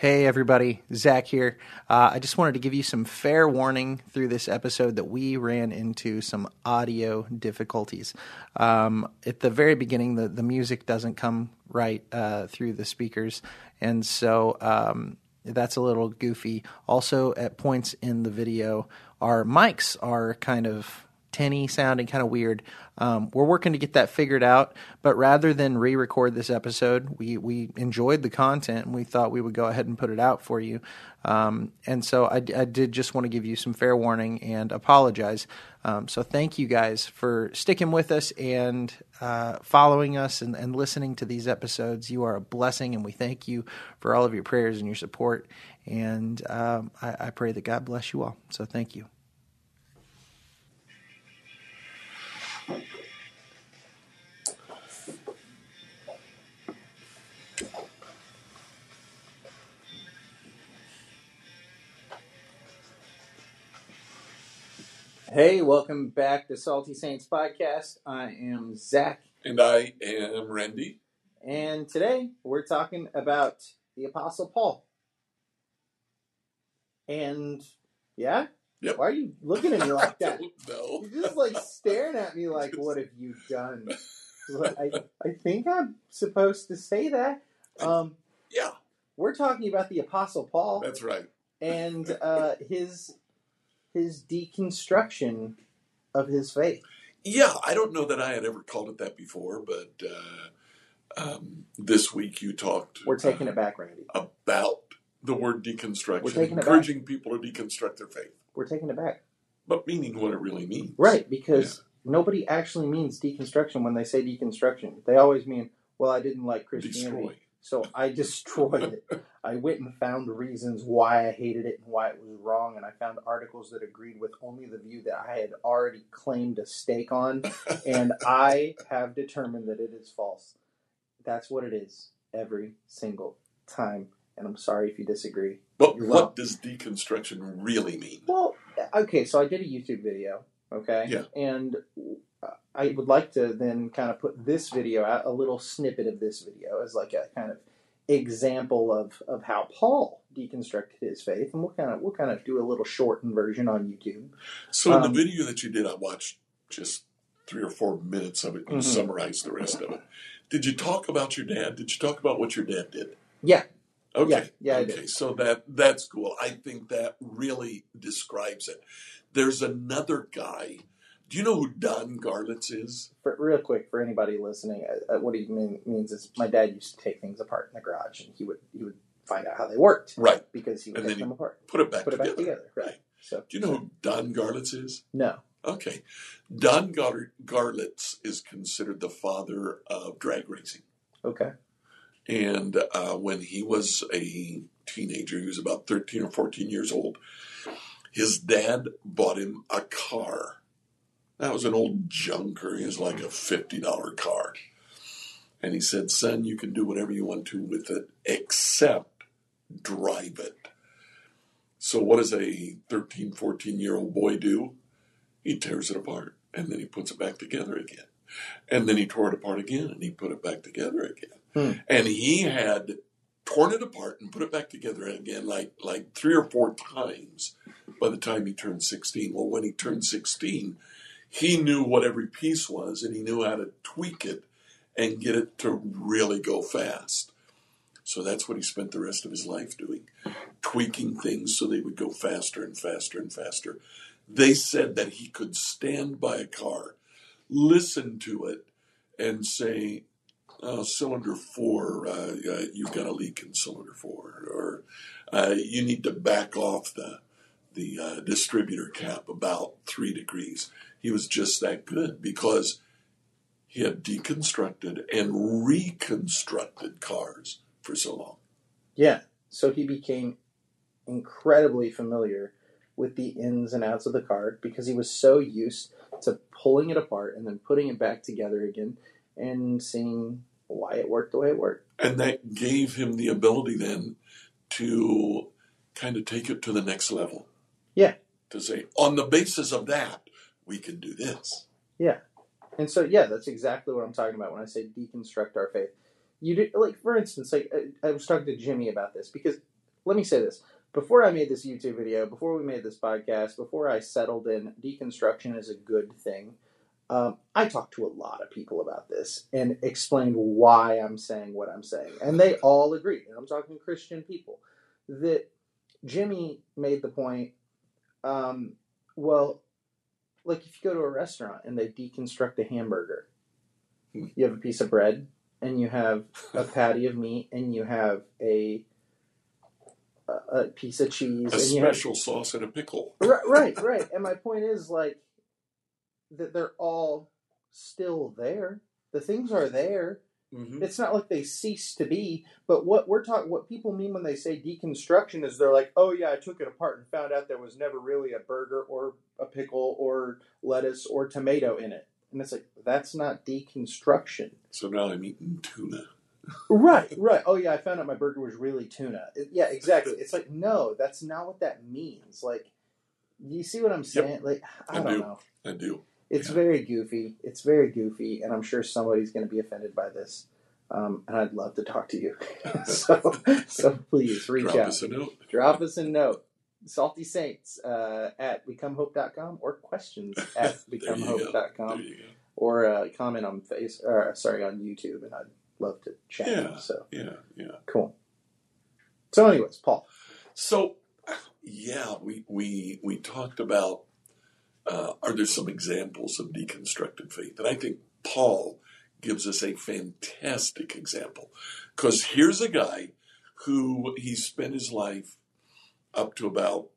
Hey, everybody, Zack here. Uh, I just wanted to give you some fair warning through this episode that we ran into some audio difficulties. Um, at the very beginning, the, the music doesn't come right uh, through the speakers, and so um, that's a little goofy. Also, at points in the video, our mics are kind of tinny sounding, kind of weird. Um, we're working to get that figured out, but rather than re-record this episode, we we enjoyed the content and we thought we would go ahead and put it out for you. Um, and so I, I, did just want to give you some fair warning and apologize. Um, so thank you guys for sticking with us and uh, following us and, and listening to these episodes. You are a blessing, and we thank you for all of your prayers and your support. And um, I, I pray that God bless you all. So thank you. Hey, welcome back to Salty Saints Podcast. I am Zack, And I am Randy. and today we're talking about the Apostle Paul. And yeah, Yep. why are you looking at me like that? know. You're just like staring at me like, what have you done? I, I think I'm supposed to say that. Um, Yeah, we're talking about the Apostle Paul that's right. and uh, his his deconstruction of his faith. Yeah, I don't know that I had ever called it that before, but uh, um, this week you talked We're taking it back, Randy. about the word deconstruction, We're taking it back. encouraging people to deconstruct their faith, We're taking it back. but meaning what it really means. Right, because nobody actually means deconstruction when they say deconstruction. They always mean, well, I didn't like Christianity, Destroy. So I destroyed it. I went and found reasons why I hated it and why it was wrong, and I found articles that agreed with only the view that I had already claimed a stake on, and I have determined that it is false. That's what it is every single time, and I'm sorry if you disagree. But You're what wrong. does deconstruction really mean? Well, okay, so I did a YouTube video, okay? Yeah. And uh, I would like to then kind of put this video out, a little snippet of this video, as like a kind of example of, of how Paul deconstructed his faith, and we'll kind of we'll kind of do a little shortened version on YouTube. So in Um, the video that you did, I watched just three or four minutes of it and Mhm. summarized the rest of it. Did you talk about your dad? Did you talk about what your dad did? Yeah, Okay. Yeah, yeah, okay. So that that's cool. I think that really describes it. There's another guy. Do you know who Don Garlits is? for, real quick for anybody listening, uh, uh, what he mean, means is my dad used to take things apart in the garage, and he would he would find out how they worked Right. because he would And take them apart, Put it back put it together. back together, right? So Do you know who Don Garlits is? no, Okay. Don Gar- Garlits is considered the father of drag racing. okay, And uh, when he was a teenager, he was about 13 or 14 years old, his dad bought him a car. That was an old junker. It was like a $50 car. And he said, Son, you can do whatever you want to with it except drive it. So, what does a 13, 14 year old boy do? He tears it apart and then he puts it back together again. And then he tore it apart again and he put it back together again. Hmm. And he had torn it apart and put it back together again like like three or four times by the time he turned 16. Well, when he turned 16, he knew what every piece was and he knew how to tweak it and get it to really go fast. So that's what he spent the rest of his life doing, tweaking things so they would go faster and faster and faster. They said that he could stand by a car, listen to it, and say, uh, cylinder four, uh, uh, you've got a leak in cylinder four, or uh, you need to back off the the uh, distributor cap about three degrees. He was just that good because he had deconstructed and reconstructed cars for so long. Yeah. So he became incredibly familiar with the ins and outs of the car because he was so used to pulling it apart and then putting it back together again and seeing why it worked the way it worked. And that gave him the ability then to kind of take it to the next level. Yeah. To say, on the basis of that, we can do this. Yeah. And so, yeah, that's exactly what I'm talking about when I say deconstruct our faith. You did, like, for instance, like I, I was talking to Jimmy about this because let me say this. Before I made this YouTube video, before we made this podcast, before I settled in, deconstruction is a good thing. Um, I talked to a lot of people about this and explained why I'm saying what I'm saying. And they all agree, and I'm talking Christian people, that Jimmy made the point um, well, like if you go to a restaurant and they deconstruct a hamburger, you have a piece of bread and you have a patty of meat and you have a a, piece of cheese A and you have special sauce and a pickle. right, right, right. And my point is like that they're all still there. The things are there. Hmm It's not like they cease to be. But what we're talking, what people mean when they say deconstruction is they're like, oh yeah, I took it apart and found out there was never really a burger or a pickle or lettuce or tomato in it. And it's like that's not deconstruction. So now I'm eating tuna. Right, right. Oh yeah, I found out my burger was really tuna. It- yeah, exactly. It's like no, that's not what that means. Like, you see what I'm saying? Like, I, I don't do. know. I do. It's Yeah. very goofy. It's very goofy, and I'm sure somebody's going to be offended by this. Um, and I'd love to talk to you. so, so please reach Drop out. us a note. Drop us a note. Salty Saints uh, at becomehope.com or questions at There you go. Becomehope.com or uh, comment on face or sorry on YouTube, and I'd love to chat. Yeah. So Yeah, yeah. cool. So, anyways, Paul. So, yeah, we we we talked about uh, are there some examples of deconstructed faith, and I think Paul gives us a fantastic example because here's a guy who he spent his life up to about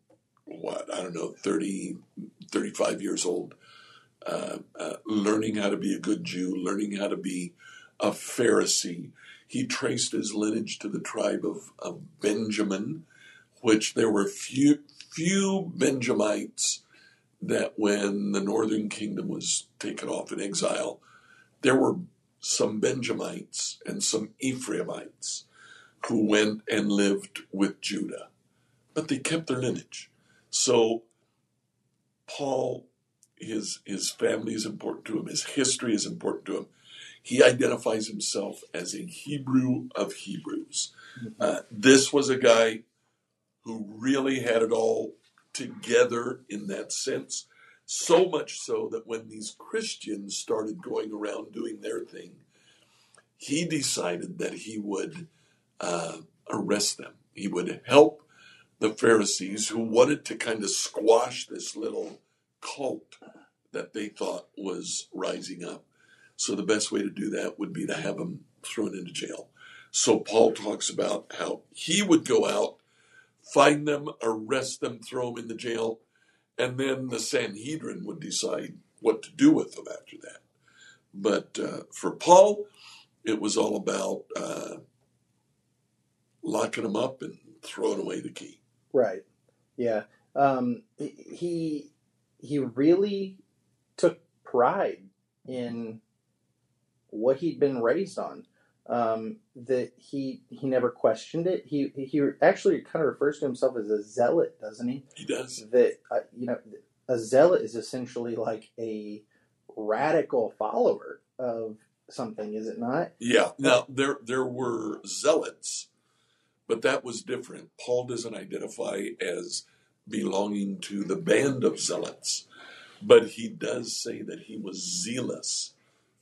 what I don't know 30, 35 years old, uh, uh, learning how to be a good Jew, learning how to be a Pharisee. He traced his lineage to the tribe of, of Benjamin, which there were few few Benjamites that when the northern kingdom was taken off in exile, there were some Benjamites and some Ephraimites who went and lived with Judah, but they kept their lineage. So Paul, his his family is important to him. His history is important to him. He identifies himself as a Hebrew of Hebrews. Uh, this was a guy who really had it all together in that sense. So much so that when these Christians started going around doing their thing, he decided that he would uh, arrest them. He would help the Pharisees who wanted to kind of squash this little cult that they thought was rising up. So the best way to do that would be to have them thrown into jail. So Paul talks about how he would go out, find them, arrest them, throw them in the jail, and then the Sanhedrin would decide what to do with them after that. But uh, for Paul, it was all about uh, locking them up and throwing away the key. Right. Yeah. Um, he he really took pride in what he'd been raised on. Um, that he he never questioned it. He he actually kind of refers to himself as a zealot, doesn't he? He does. That uh, you know, a zealot is essentially like a radical follower of something, is it not? Yeah. Now there there were zealots, but that was different. Paul doesn't identify as belonging to the band of zealots, but he does say that he was zealous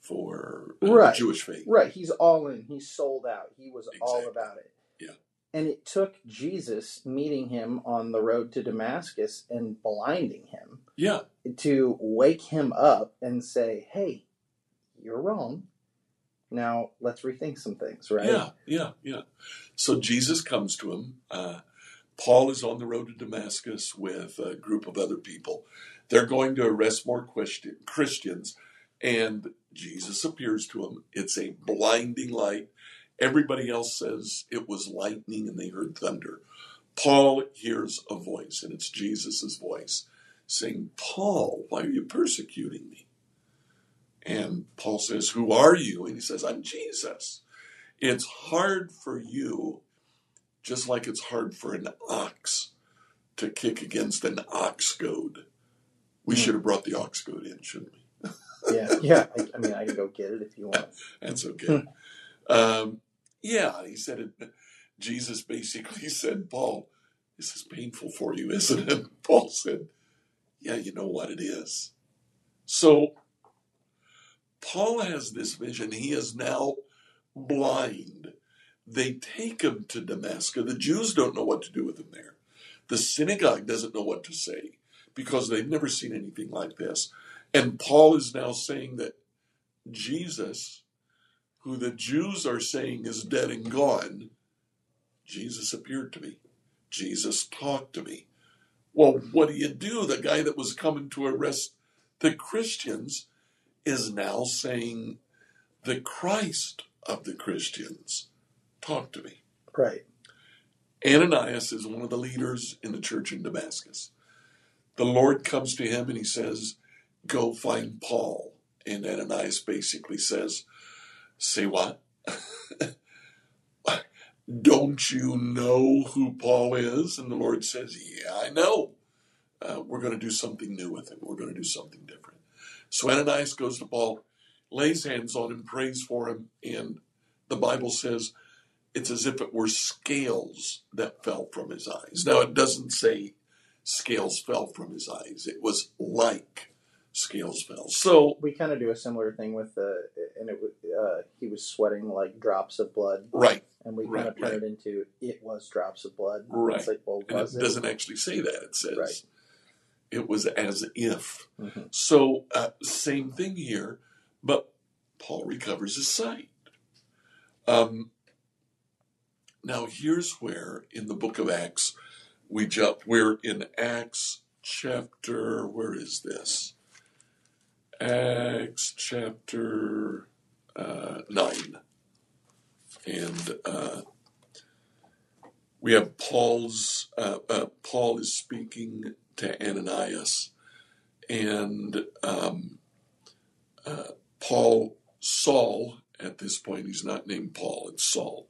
for uh, Right. the Jewish faith. Right. He's all in. He's sold out. He was all about it. Yeah. And it took Jesus meeting him on the road to Damascus and blinding him Yeah. to wake him up and say, "Hey, you're wrong. Now let's rethink some things." Right. Yeah, yeah, yeah. So Jesus comes to him. Uh, Paul is on the road to Damascus with a group of other people. They're going to arrest more Christi- Christians, and Jesus appears to him. It's a blinding light. Everybody else says it was lightning and they heard thunder. Paul hears a voice, and it's Jesus' voice saying, Paul, why are you persecuting me? And Paul says, Who are you? And he says, I'm Jesus. It's hard for you, just like it's hard for an ox to kick against an ox goad. We Hmm. should have brought the ox goad in, shouldn't we? Yeah. Yeah. I, I mean, I can go get it if you want. That's okay. um, yeah, he said it. Jesus basically said, Paul, this is painful for you, isn't it? Paul said, Yeah, you know what it is. So Paul has this vision. He is now blind. They take him to Damascus. The Jews don't know what to do with him there. The synagogue doesn't know what to say because they've never seen anything like this. And Paul is now saying that Jesus, who the Jews are saying is dead and gone, Jesus appeared to me. Jesus talked to me. Well, what do you do? The guy that was coming to arrest the Christians is now saying, the Christ of the Christians talked to me. Right. Ananias is one of the leaders in the church in Damascus. The Lord comes to him and he says, Go find Paul. And Ananias basically says, Say what? Don't you know who Paul is? And the Lord says, Yeah, I know. Uh, we're going to do something new with him. We're going to do something different. So Ananias goes to Paul, lays hands on him, prays for him, and the Bible says it's as if it were scales that fell from his eyes. Now, it doesn't say scales fell from his eyes, it was like scales fell. So, We kind of do a similar thing with the, and it was uh, he was sweating like drops of blood, right, and we Right, kind of turn right. it into it was drops of blood. Right. It's like, well, and was it it? doesn't actually say that. It says Right. it was as if. Mhm. So, uh, same thing here, but Paul recovers his sight. Um, now, here's where in the book of Acts we jump. We're in Acts chapter, where is this? Acts chapter uh, 9. And uh, we have Paul's, uh, uh, Paul is speaking to Ananias, and um, uh, Paul, Saul, at this point, he's not named Paul, it's Saul,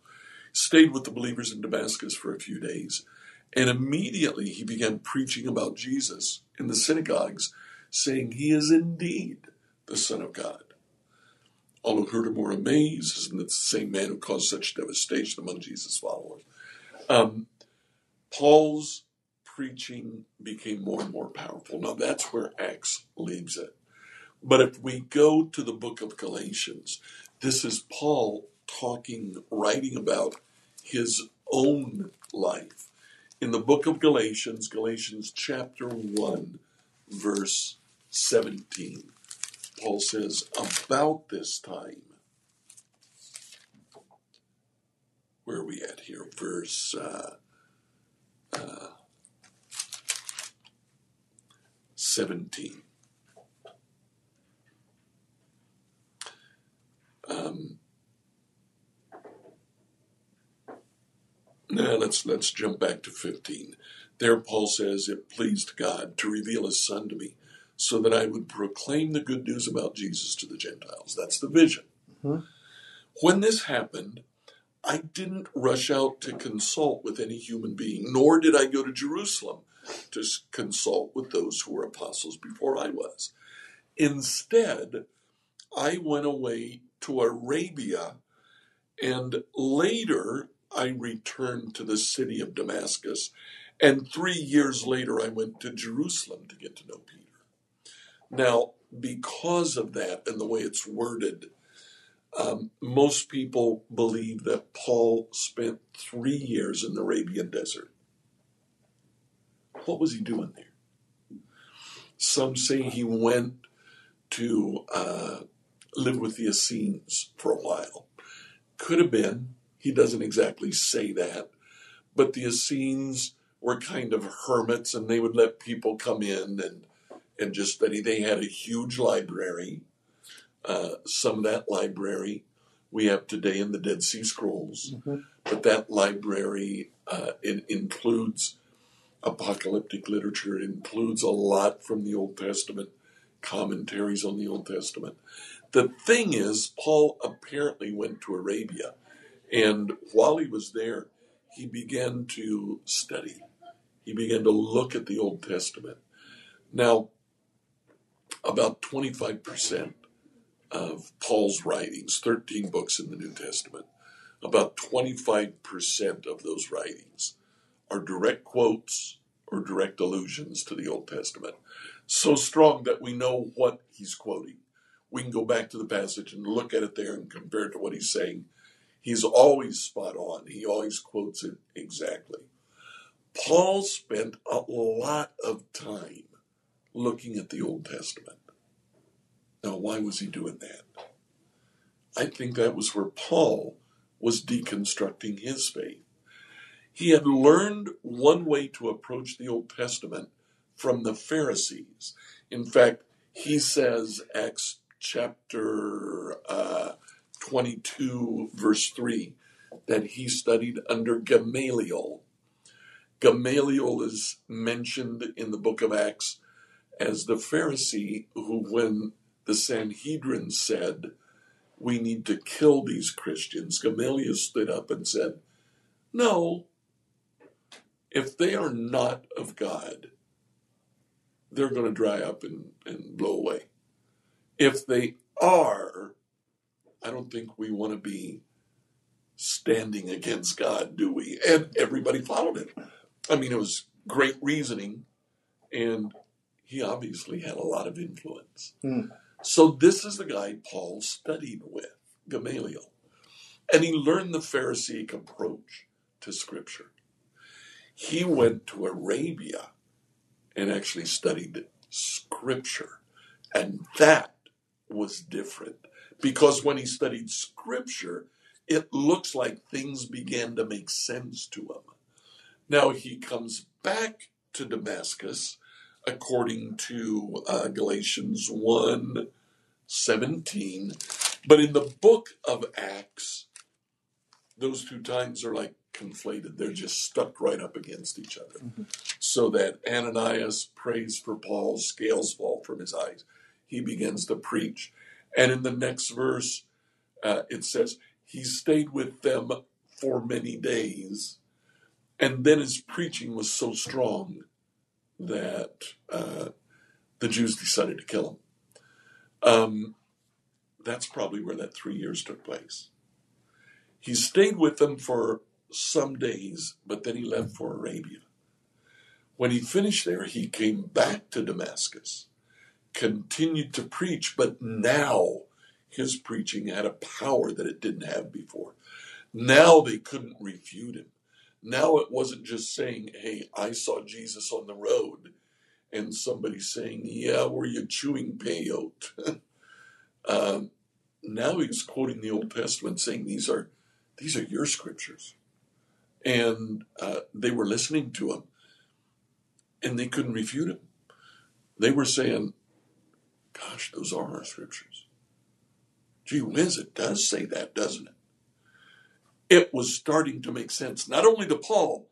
stayed with the believers in Damascus for a few days. And immediately he began preaching about Jesus in the synagogues, saying, He is indeed the Son of God. All who heard him were amazed, isn't it the same man who caused such devastation among Jesus' followers? Um, Paul's preaching became more and more powerful. Now that's where Acts leaves it. But if we go to the book of Galatians, this is Paul talking, writing about his own life. In the book of Galatians, Galatians chapter 1, verse 17, Paul says, About this time, where are we at here? Verse uh, uh, 17. Um, now let's let's jump back to 15. There Paul says, It pleased God to reveal his son to me so that I would proclaim the good news about Jesus to the Gentiles. That's the vision. Mhm. When this happened, I didn't rush out to consult with any human being, nor did I go to Jerusalem to consult with those who were apostles before I was. Instead, I went away to Arabia, and later I returned to the city of Damascus. And three years later, I went to Jerusalem to get to know Peter. Now, because of that and the way it's worded, um, most people believe that Paul spent three years in the Arabian desert. What was he doing there? Some say he went to uh, live with the Essenes for a while. Could have been. He doesn't exactly say that. But the Essenes were kind of hermits and they would let people come in and, and just study. They had a huge library. Uh, some of that library we have today in the Dead Sea Scrolls. Mhm. But that library uh, it includes apocalyptic literature. It includes a lot from the Old Testament, commentaries on the Old Testament. The thing is, Paul apparently went to Arabia, and while he was there, he began to study. He began to look at the Old Testament. Now, about 25% of Paul's writings, 13 books in the New Testament, about 25% of those writings are direct quotes or direct allusions to the Old Testament. So strong that we know what he's quoting. We can go back to the passage and look at it there and compare it to what he's saying. He's always spot on. He always quotes it exactly. Paul spent a lot of time looking at the Old Testament. Now, why was he doing that? I think that was where Paul was deconstructing his faith. He had learned one way to approach the Old Testament from the Pharisees. In fact, he says, Acts chapter uh, 22, verse 3, that he studied under Gamaliel. Gamaliel is mentioned in the book of Acts as the Pharisee who, when the Sanhedrin said, We need to kill these Christians, Gamaliel stood up and said, No, if they are not of God, they're going to dry up and, and blow away. If they are, I don't think we want to be standing against God, do we? And everybody followed it. I mean, it was great reasoning, and he obviously had a lot of influence. Hmm. So, this is the guy Paul studied with, Gamaliel. And he learned the Pharisaic approach to Scripture. He went to Arabia and actually studied Scripture. And that was different because when he studied Scripture, it looks like things began to make sense to him. Now he comes back to Damascus according to uh, Galatians 1 17. But in the book of Acts, those two times are like conflated. They're just stuck right up against each other. Mhm. So that Ananias prays for Paul, scales fall from his eyes. He begins to preach. And in the next verse, uh, it says, He stayed with them for many days. And then his preaching was so strong that uh, the Jews decided to kill him. Um, that's probably where that three years took place. He stayed with them for some days, but then he left for Arabia. When he finished there, he came back to Damascus, continued to preach, but now his preaching had a power that it didn't have before. Now they couldn't refute him. Now it wasn't just saying, Hey, I saw Jesus on the road, and somebody saying, Yeah, were you chewing peyote? um, now he's quoting the Old Testament, saying, These are these are your scriptures. And uh, they were listening to him, and they couldn't refute him. They were saying, Gosh, those are our scriptures. Gee whiz, it does say that, doesn't it? It was starting to make sense, not only to Paul,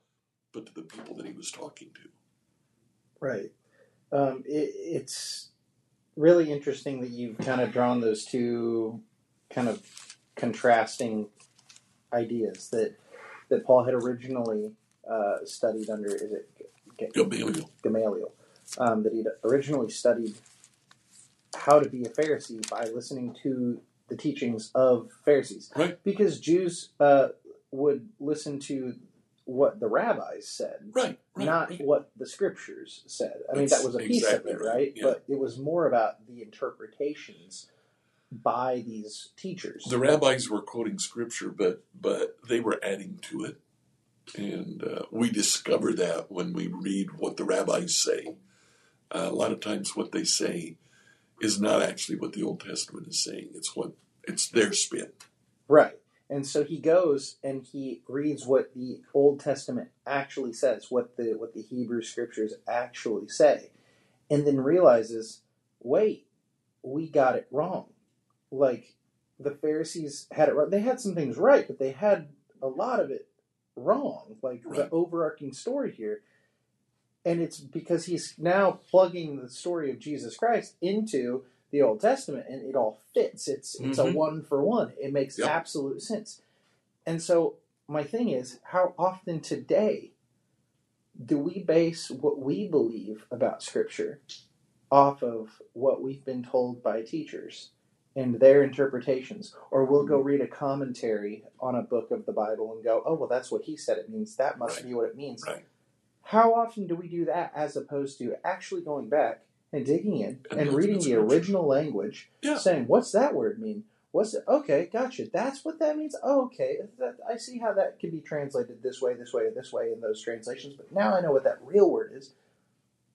but to the people that he was talking to. Right. Um, it, it's really interesting that you've kind of drawn those two kind of contrasting ideas that that Paul had originally uh, studied under. Is it G- Gamaliel. Gamaliel? Um, that he'd originally studied how to be a Pharisee by listening to the teachings of Pharisees, Right. because Jews uh, would listen to what the rabbis said, Right, right. not right. what the scriptures said. I mean, That's that was a piece exactly of it, right, right? yeah. But it was more about the interpretations by these teachers. The rabbis were quoting scripture, but but they were adding to it, and uh, we discover that when we read what the rabbis say. Uh, a lot of times, what they say is not actually what the Old Testament is saying. It's what it's their spin. Right. And so he goes and he reads what the Old Testament actually says, what the what the Hebrew scriptures actually say, and then realizes, wait, we got it wrong. Like the Pharisees had it right. They had some things right, but they had a lot of it wrong. Like the overarching story here. And it's because he's now plugging the story of Jesus Christ into the Old Testament, and it all fits. It's it's a Mhm. one for one. It makes Yep. absolute sense. And so my thing is, how often today do we base what we believe about Scripture off of what we've been told by teachers and their interpretations, or we'll go read a commentary on a book of the Bible and go, "Oh, well, that's what he said it means. That must Right. be what it means." Right. How often do we do that as opposed to actually going back and digging in And reading the original language, Yeah. saying, "What's that word mean?" What's it? Okay, gotcha. That's what that means. Oh, okay, that, I see how that can be translated this way, this way, this way in those translations. But now I know what that real word is.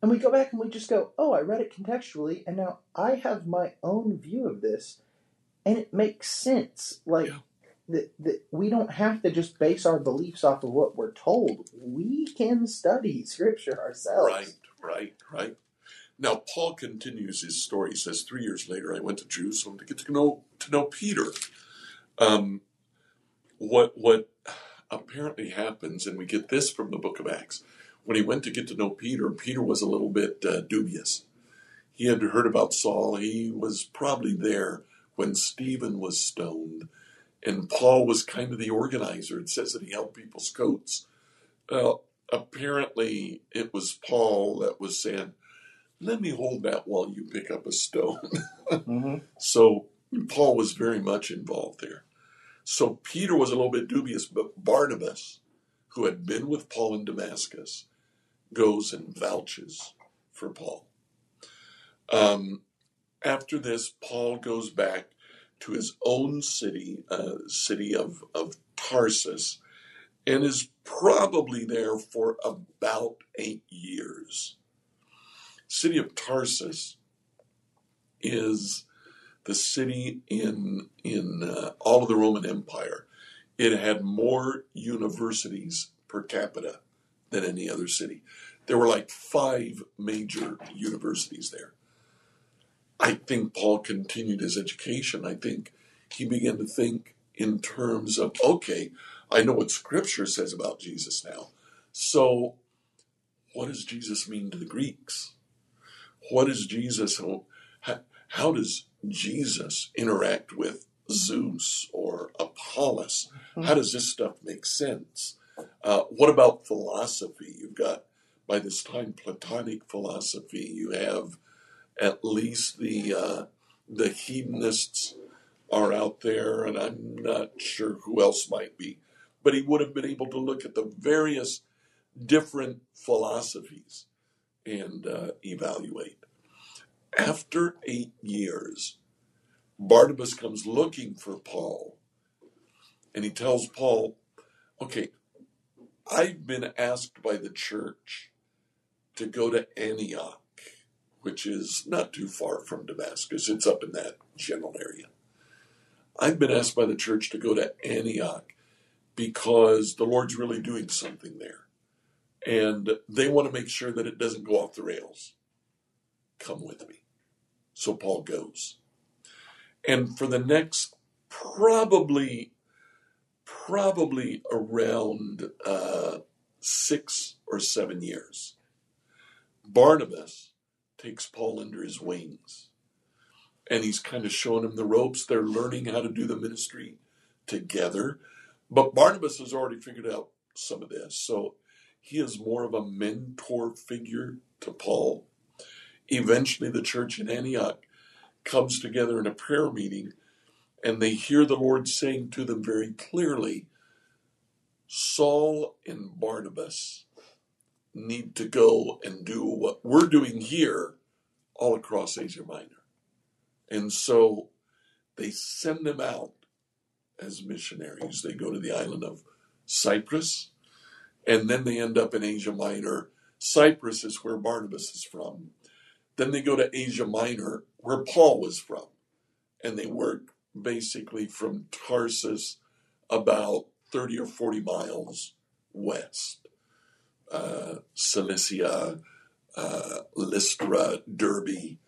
And we go back and we just go, "Oh, I read it contextually, and now I have my own view of this, and it makes sense." Like Yeah. That, that we don't have to just base our beliefs off of what we're told. We can study Scripture ourselves. Right, right, right. Now Paul continues his story. He says, three years later, I went to Jerusalem to get to know to know Peter. Um, what what apparently happens, and we get this from the Book of Acts. When he went to get to know Peter, Peter was a little bit uh, dubious. He had heard about Saul. He was probably there when Stephen was stoned, and Paul was kind of the organizer. It says that he held people's coats. Well, apparently it was Paul that was saying, "Let me hold that while you pick up a stone." hmm So Paul was very much involved there. So Peter was a little bit dubious, but Barnabas, who had been with Paul in Damascus, goes and vouches for Paul. Um, after this, Paul goes back to his own city, uh, city of, of Tarsus, and is probably there for about eight years. City of Tarsus is the city in in uh, all of the Roman Empire. It had more universities per capita than any other city. There were like five major universities there. I think Paul continued his education. I think he began to think in terms of okay, I know what Scripture says about Jesus now. So, what does Jesus mean to the Greeks? What is Jesus? How, how does Jesus interact with Zeus or Apollos? How does this stuff make sense? Uh, what about philosophy? You've got, by this time, Platonic philosophy. You have at least the uh, the hedonists are out there, and I'm not sure who else might be. But he would have been able to look at the various different philosophies and uh, evaluate. After eight years, Barnabas comes looking for Paul, and he tells Paul, Okay, I've been asked by the church to go to Antioch, which is not too far from Damascus. It's up in that general area. I've been asked by the church to go to Antioch because the Lord's really doing something there. And they want to make sure that it doesn't go off the rails. Come with me. So Paul goes. And for the next probably, probably around uh, six or seven years, Barnabas takes Paul under his wings. And he's kind of showing him the ropes. They're learning how to do the ministry together. But Barnabas has already figured out some of this. So he is more of a mentor figure to Paul. Eventually, the church in Antioch comes together in a prayer meeting and they hear the Lord saying to them very clearly Saul and Barnabas need to go and do what we're doing here all across Asia Minor. And so they send them out as missionaries. They go to the island of Cyprus and then they end up in Asia Minor. Cyprus is where Barnabas is from. Then they go to Asia Minor, where Paul was from. And they work basically from Tarsus about 30 or 40 miles west. Cilicia, uh, Lystra, Derbe.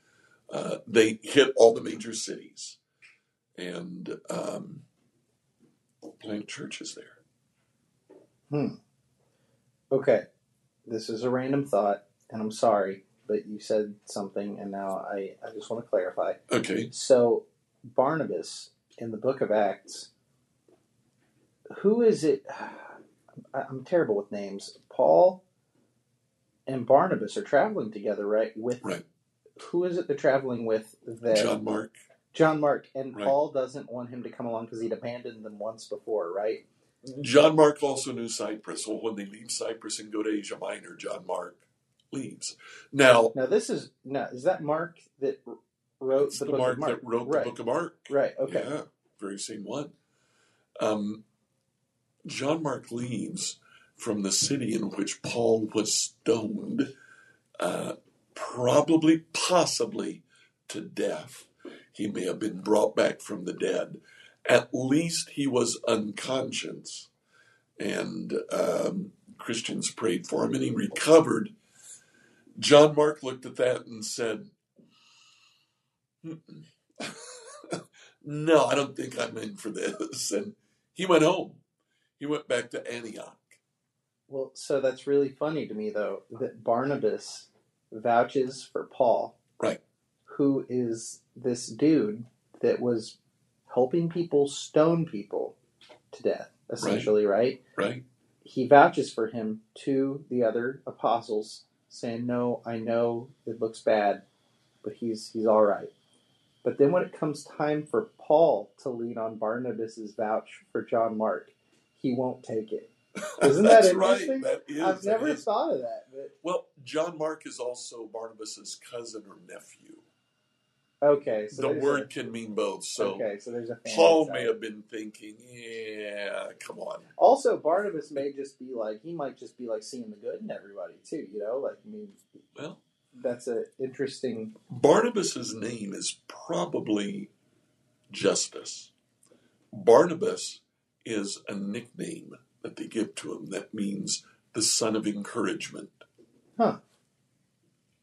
Uh, they hit all the major cities and um, plant churches there. Hmm. Okay, this is a random thought, and I'm sorry, but you said something, and now I, I just want to clarify. Okay. So, Barnabas in the book of Acts, who is it? I'm terrible with names. Paul and Barnabas are traveling together, right? With Right. who is it they're traveling with? That John Mark. John Mark and Right. Paul doesn't want him to come along because he'd abandoned them once before, right? John Mark also knew Cyprus. Well, when they leave Cyprus and go to Asia Minor, John Mark leaves. Now, Now this is no, is that Mark that wrote the, the, book Mark, of Mark? that wrote right, the Book of Mark. right, okay, Yeah, very same one. Um, John Mark leaves from the city in which Paul was stoned, uh, probably, possibly to death. He may have been brought back from the dead. At least he was unconscious. And um, Christians prayed for him and he recovered. John Mark looked at that and said, No, I don't think I'm in for this. And he went home. He went back to Antioch. Well, so that's really funny to me though that Barnabas vouches for Paul, Right. Who is this dude that was helping people stone people to death, essentially, right? Right? He vouches for him to the other apostles, saying, "No, I know it looks bad, but he's he's all right." But then when it comes time for Paul to lean on Barnabas's vouch for John Mark, he won't take it. Isn't that interesting? right. That is. I've never thought of that. But Well, John Mark is also Barnabas's cousin or nephew. okay, so the word can mean both. So okay, so there's a Paul may have been thinking, yeah, come on. Also, Barnabas may just be like he might just be like seeing the good in everybody too. You know, like I mean, Well, that's an interesting. Barnabas's name is probably Justice. Barnabas is a nickname that they give to him that means the son of encouragement. Huh.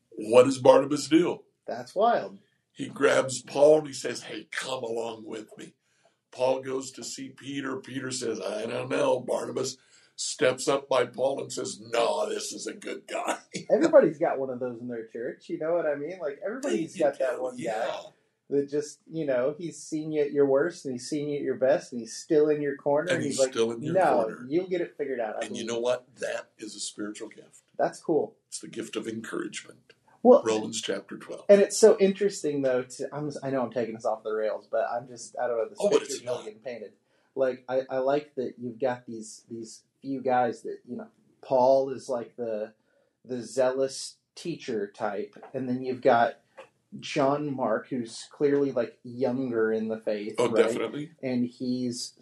What does Barnabas do? That's wild. He grabs Paul and he says, Hey, come along with me. Paul goes to see Peter. Peter says, I don't know. Barnabas steps up by Paul and says, No, this is a good guy. Everybody's got one of those in their church. You know what I mean? Like everybody's got that one guy Yeah. That just you know he's seen you at your worst and he's seen you at your best and he's still in your corner And and he's he's like, still in your no, corner. you'll get it figured out. I And you know what? That is a spiritual gift. that's cool. It's the gift of encouragement. Well, Romans chapter 12. And it's so interesting though. To I'm, I know I'm taking us off the rails, but I'm just I don't know. This Oh, picture's not. getting painted. Like I, I like that you've got these these few guys that you know. Paul is like the the zealous teacher type, and then you've got John Mark, who's clearly like younger in the faith, Oh, right? definitely. And he's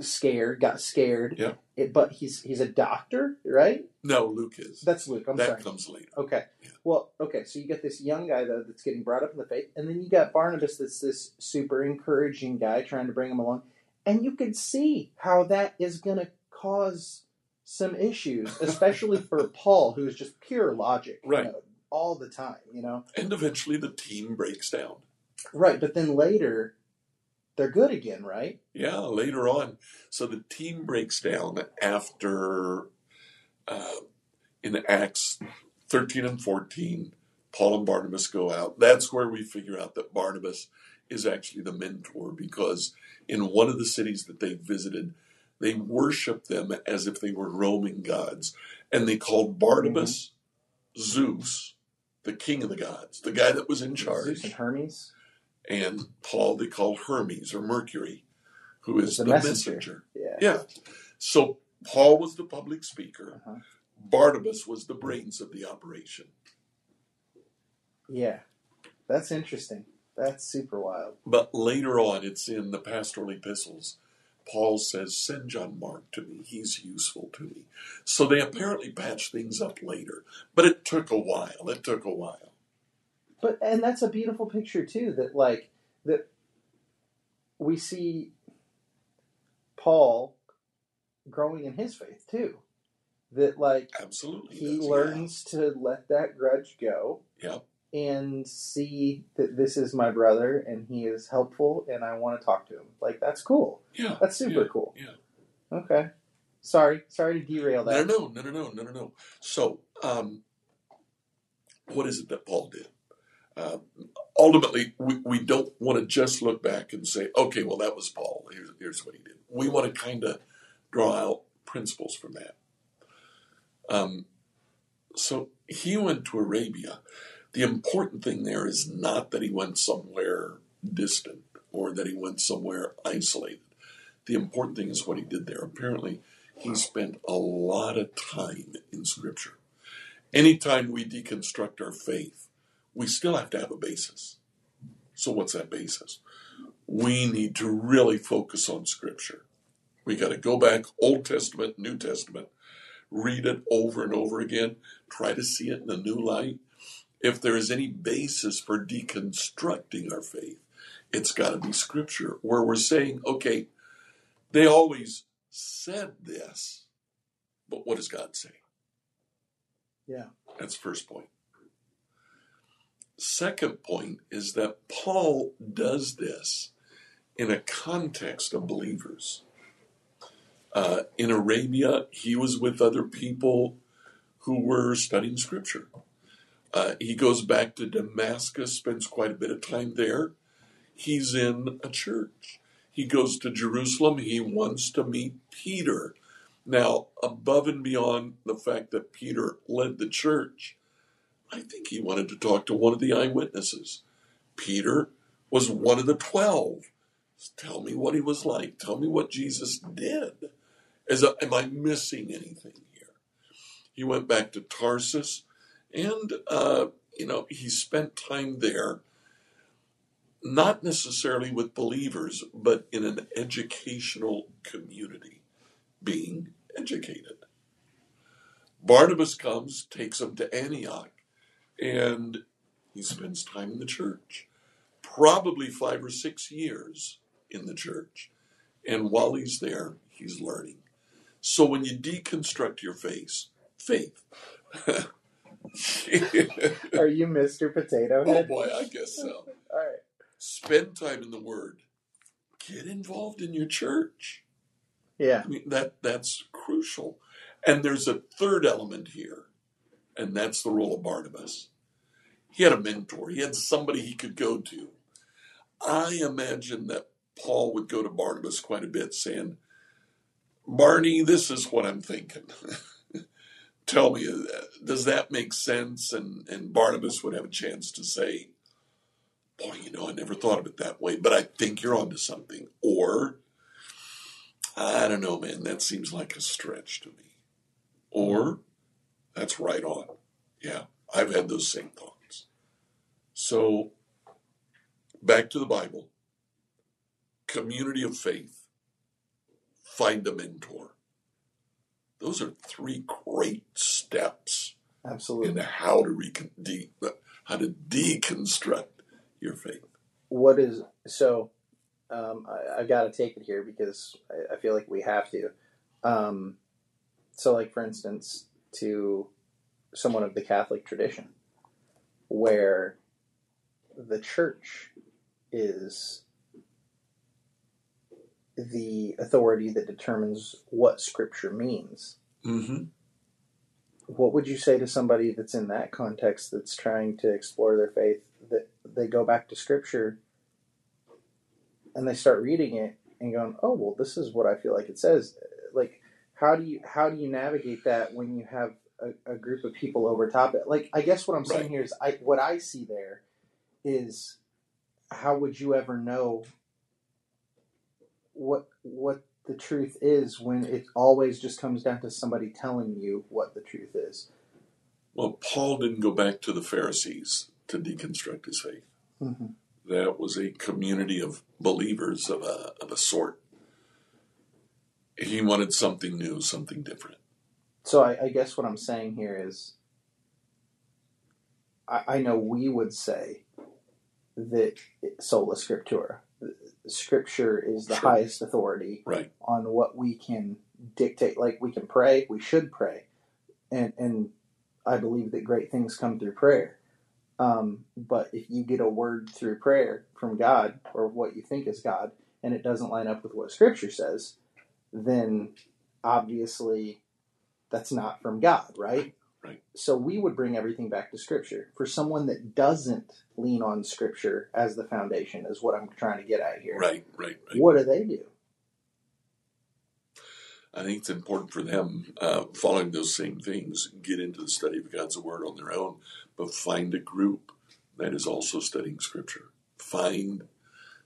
scared, got scared. Yeah. It, but he's he's a doctor, right? No, Luke is. That's Luke. I'm that sorry. comes later. Okay. Yeah. Well, okay. So you got this young guy though that's getting brought up in the faith, and then you got Barnabas that's this super encouraging guy trying to bring him along, and you can see how that is going to cause some issues, especially for Paul, who is just pure logic, you Right. know, all the time. You know, And eventually the team breaks down. right? But then later, they're good again, right? Yeah, later on. So the team breaks down after, uh, in Acts 13 and 14, Paul and Barnabas go out. That's where we figure out that Barnabas is actually the mentor because in one of the cities that they visited, they worshiped them as if they were Roman gods. And they called Barnabas Zeus, the king of the gods, the guy that was in charge Zeus and Hermes. and Paul they call Hermes or Mercury, who is The the, messenger. messenger. Yeah. Yeah. So Paul was the public speaker. Uh-huh. Barnabas was the brains of the operation. Yeah. That's interesting. That's super wild. But later on, it's in the pastoral epistles. Paul says, Send John Mark to me. He's useful to me. So they apparently patched things up later. But it took a while. It took a while. but and that's a beautiful picture too that like that we see paul growing in his faith too that like Absolutely. he learns to let that grudge go Yeah. And see that this is my brother and he is helpful and i want to talk to him like that's cool Yeah. that's super yeah, cool Yeah. okay sorry sorry to derail that no, no, no, no, no, no, no. So, um, what is it that Paul did? Uh, ultimately, we, we don't want to just look back and say, okay, well, that was Paul. Here's, here's what he did. We want to kind of draw out principles from that. Um, so he went to Arabia. The important thing there is not that he went somewhere distant or that he went somewhere isolated. The important thing is what he did there. Apparently, he spent a lot of time in Scripture. Anytime we deconstruct our faith, we still have to have a basis. So, what's that basis? We need to really focus on Scripture. We got to go back, Old Testament, New Testament, read it over and over again, try to see it in a new light. If there is any basis for deconstructing our faith, it's got to be Scripture, where we're saying, okay, they always said this, but what does God say? Yeah. That's first point. Second point is that Paul does this in a context of believers. Uh, in Arabia, he was with other people who were studying scripture. Uh, he goes back to Damascus, spends quite a bit of time there. He's in a church. He goes to Jerusalem. He wants to meet Peter. Now, above and beyond the fact that Peter led the church, I think he wanted to talk to one of the eyewitnesses. Peter was one of the twelve. Tell me what he was like. Tell me what Jesus did. A, am I missing anything here? He went back to Tarsus, and uh, you know he spent time there, not necessarily with believers, but in an educational community, being educated. Barnabas comes, takes him to Antioch, and he spends time in the church, probably five or six years in the church. And while he's there, he's learning. So when you deconstruct your faith, faith. Are you Mr. Potato Head? oh Head? boy, I guess so. All right. Spend time in the Word. Get involved in your church. Yeah. I mean that that's crucial. And there's a third element here, and that's the role of Barnabas. He had a mentor. He had somebody he could go to. I imagine that Paul would go to Barnabas quite a bit, saying, "Barney, this is what I'm thinking. Tell me, does that make sense?" And and Barnabas would have a chance to say, "Boy, you know, I never thought of it that way, but I think you're onto something." Or I don't know, man. That seems like a stretch to me. Or that's right on. Yeah, I've had those same thoughts. So back to the Bible. Community of faith. Find a mentor. Those are three great steps absolutely in how to recon- de- how to deconstruct your faith. What is so? Um, I, I've got to take it here because I, I feel like we have to. Um, so, like for instance, to someone of the Catholic tradition, where the church is the authority that determines what Scripture means. Mm-hmm. what would you say to somebody that's in that context that's trying to explore their faith that they go back to scripture and they start reading it and going oh well this is what i feel like it says like how do you how do you navigate that when you have a, a group of people over top it like i guess what i'm saying Right. here is i what i see there is how would you ever know what what the truth is when it always just comes down to somebody telling you what the truth is. Well, Paul didn't go back to the Pharisees to deconstruct his faith. Mm-hmm. That was a community of believers of a, of a sort. He wanted something new, something different. So I, I guess what I'm saying here is, I, I know we would say that sola scriptura, scripture is the Sure. highest authority Right. on what we can dictate. Like we can pray, we should pray, and and I believe that great things come through prayer. Um, but if you get a word through prayer from God or what you think is God, and it doesn't line up with what Scripture says, then obviously that's not from God, right? Right. So we would bring everything back to Scripture. For someone that doesn't lean on Scripture as the foundation, is what I'm trying to get at here. Right, right, right. What do they do? I think it's important for them, uh, following those same things, get into the study of God's Word on their own, but find a group that is also studying Scripture. Find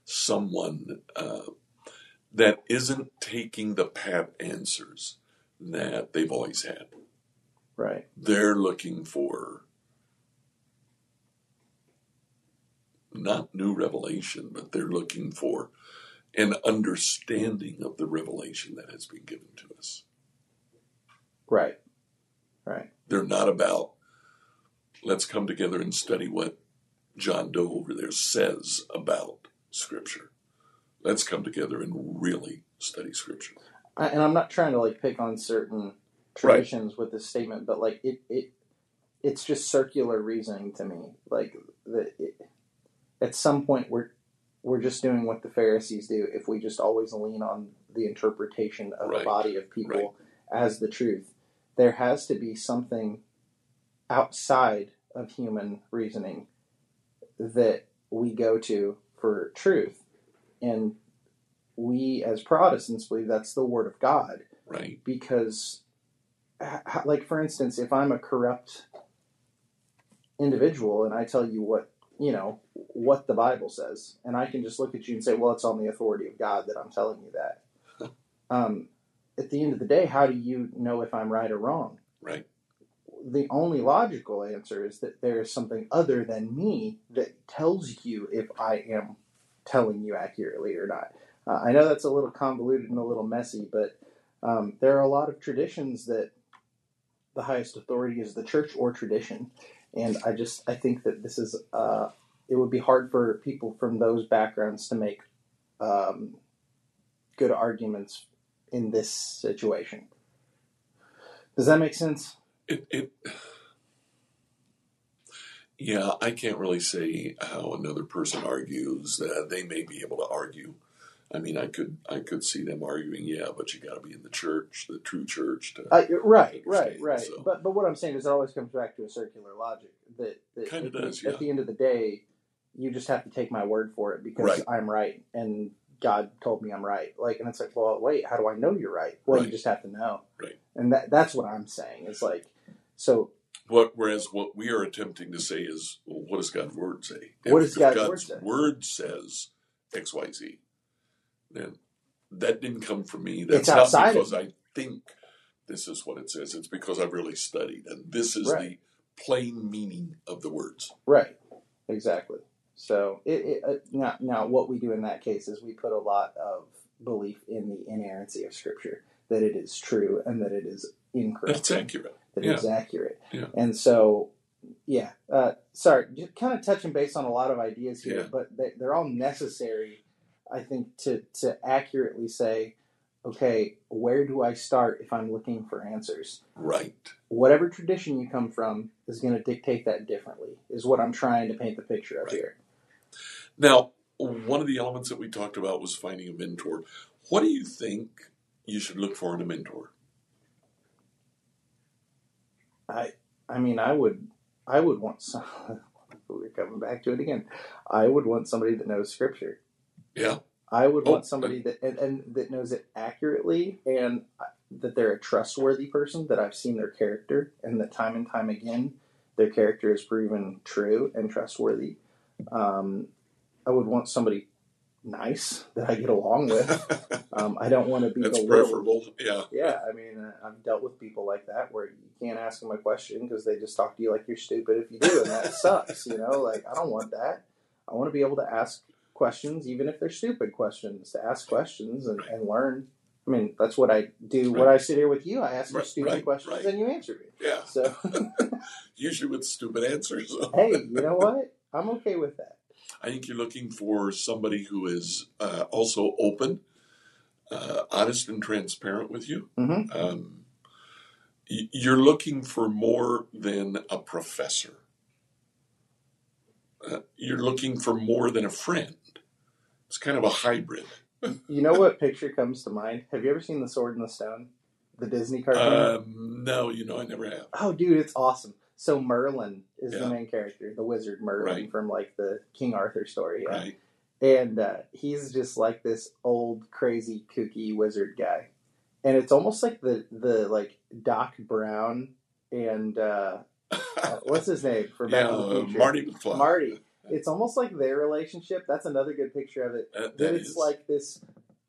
someone uh, that isn't taking the pat answers that they've always had. Right. They're looking for not new revelation, but they're looking for an understanding of the revelation that has been given to us. Right. Right. They're not about, let's come together and study what John Doe over there says about Scripture. Let's come together and really study Scripture. I, and I'm not trying to like pick on certain Right. traditions with this statement, but like it, it it's just circular reasoning to me. Like the it, at some point we're we're just doing what the Pharisees do if we just always lean on the interpretation of Right. a body of people as the truth. There has to be something outside of human reasoning that we go to for truth. And we as Protestants believe that's the Word of God Right? because like for instance if i'm a corrupt individual and i tell you what you know what the bible says and i can just look at you and say well it's on the authority of god that i'm telling you that. Um, at the end of the day how do you know if i'm right or wrong? Right? the only logical answer is that there is something other than me that tells you if i am telling you accurately or not. Uh, i know that's a little convoluted and a little messy but um, there are a lot of traditions that the highest authority is the church or tradition, and I just I think that this is uh, it would be hard for people from those backgrounds to make um, good arguments in this situation. Does that make sense? It, it, yeah, I can't really say how another person argues. Uh, they may be able to argue. I mean, I could, I could see them arguing, yeah, but you got to be in the church, the true church, to right, right, right. so. But but what I'm saying is, it always comes back to a circular logic that, that at, the- does, at yeah. the end of the day, you just have to take my word for it because Right. I'm right and God told me I'm right. Like, and it's like, well, wait, how do I know you're right? Well, you just have to know. Right. And that that's what I'm saying. It's like, so What, whereas what we are attempting to say is, well, what does God's word say? What If- does if God's word say? word says X, Y, Z, then that didn't come from me. That's It's outside not because I think this is what it says. It's because I've really studied, and this is Right. the plain meaning of the words. right, exactly. So it, it uh, now now what we do in that case is we put a lot of belief in the inerrancy of Scripture, that it is true and that it is incorrect. That's accurate. that Yeah. is accurate. Yeah. And so, yeah, uh, sorry, just kind of touching base on a lot of ideas here, Yeah. but they, they're all necessary, I think, to, to accurately say, okay, where do I start if I'm looking for answers? Right. Whatever tradition you come from is going to dictate that differently, is what I'm trying to paint the picture of Right. here. Now, one of the elements that we talked about was finding a mentor. What do you think you should look for in a mentor? I, I mean, I would, I would want some. We're coming back to it again. I would want somebody that knows Scripture. Yeah. I would Oh, want somebody that and, and that knows it accurately and that they're a trustworthy person. That I've seen their character and that time and time again, their character is proven true and trustworthy. Um, I would want somebody nice that I get along with. Um, I don't want to be That's preferable. Yeah. Yeah, I mean, uh, I've dealt with people like that where you can't ask them a question because they just talk to you like you're stupid if you do, and that sucks. You know, like I don't want that. I want to be able to ask questions, even if they're stupid questions, to ask questions and, and learn. I mean, that's what I do. When I sit here with you, I ask you stupid right, questions right. and you answer me. Yeah. So, Usually with stupid answers. hey, you know what? I'm okay with that. I think you're looking for somebody who is uh, also open, uh, honest, and transparent with you. Mhm. Um, y- you're looking for more than a professor. Uh, you're looking for more than a friend. It's kind of a hybrid. You know what picture comes to mind? Have you ever seen The Sword in the Stone? The Disney cartoon? Um, no, you know, I never have. Oh, dude, it's awesome. So Merlin is Yeah. the main character, the wizard Merlin Right. from like the King Arthur story, yeah. Right. and uh, he's just like this old, crazy, kooky wizard guy, and it's almost like the the like Doc Brown and uh, uh, what's his name for Back yeah, uh, Marty McFly. Marty. It's almost like their relationship. That's another good picture of it. That, That it's is. like this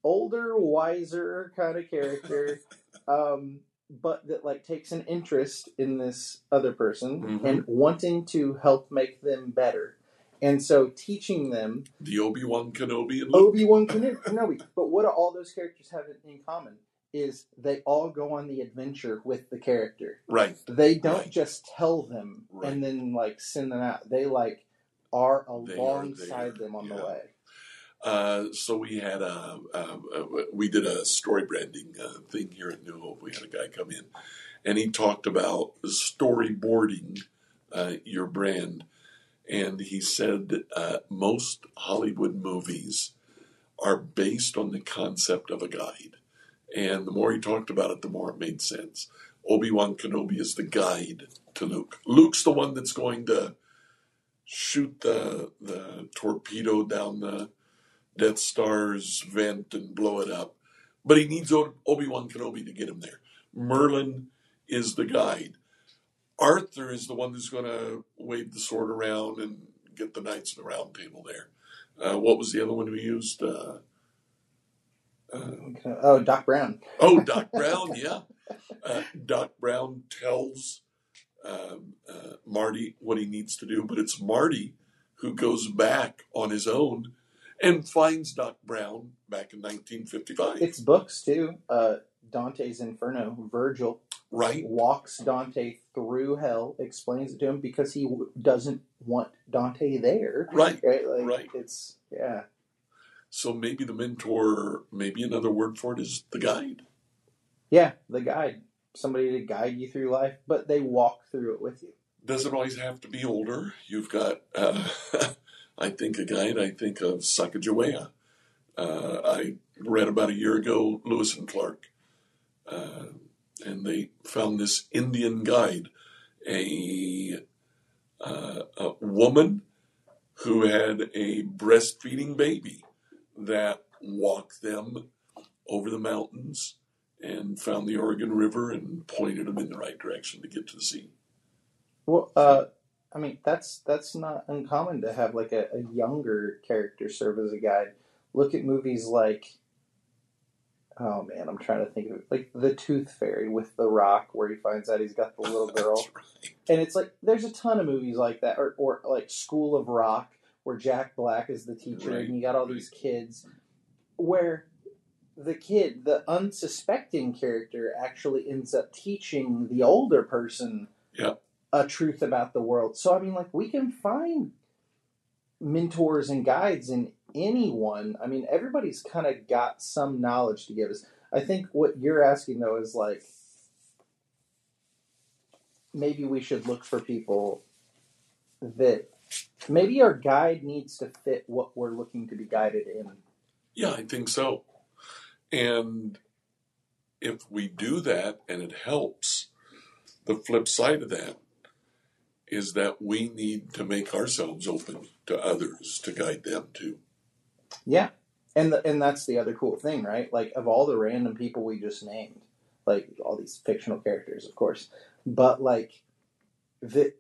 older, wiser kind of character, um, but that like takes an interest in this other person Mhm. and wanting to help make them better. And so teaching them the Obi Wan Kenobi and Obi Wan Kenobi. But what do all those characters have in- in common? Is they all go on the adventure with the character. Right. They don't Right. just tell them Right. and then like send them out. They like are They are alongside them on the way. Uh, so we had a, uh, we did a story branding uh, thing here at New Hope. We had a guy come in, and he talked about storyboarding uh, your brand, and he said uh, most Hollywood movies are based on the concept of a guide. And the more he talked about it, the more it made sense. Obi Wan Kenobi is the guide to Luke. Luke's the one that's going to shoot the the torpedo down the Death Star's vent and blow it up. But he needs Obi Wan Kenobi to get him there. Merlin is the guide. Arthur is the one who's going to wave the sword around and get the knights in the round table there. Uh, what was the other one we used? Uh, uh, Oh, Doc Brown. oh, Doc Brown, yeah. Uh, Doc Brown tells um, uh, Marty what he needs to do, but it's Marty who goes back on his own and finds Doc Brown back in 1955. It's books too. Uh, Dante's Inferno. Virgil right? walks Dante through hell, explains it to him because he w- doesn't want Dante there. Right. Right. Like, Right. It's yeah. So maybe the mentor, maybe another word for it is the guide. Yeah. The guide. Somebody to guide you through life, but they walk through it with you. Doesn't always have to be older. You've got, uh, I think, a guide. I think of Sacagawea. Uh, I read about a year ago Lewis and Clark, uh, and they found this Indian guide, a, uh, a woman who had a breastfeeding baby that walked them over the mountains and found the Oregon River and pointed them in the right direction to get to the sea. Well, uh, I mean that's that's not uncommon to have like a, a younger character serve as a guide. Look at movies like, oh man, I'm trying to think of it, like The Tooth Fairy with The Rock, where he finds out he's got the little girl, right. and it's like there's a ton of movies like that, or or like School of Rock, where Jack Black is the teacher, Right, and you got all these kids, where the kid, the unsuspecting character, actually ends up teaching the older person a truth about the world. So I mean, like we can find mentors and guides in anyone. I mean, everybody's kind of got some knowledge to give us. I think what you're asking though is like maybe we should look for people that maybe our guide needs to fit what we're looking to be guided in. Yeah, I think so. And if we do that and it helps, the flip side of that is that we need to make ourselves open to others to guide them too. Yeah. And the, and that's the other cool thing, right? Like of all the random people we just named, like all these fictional characters, of course, but like the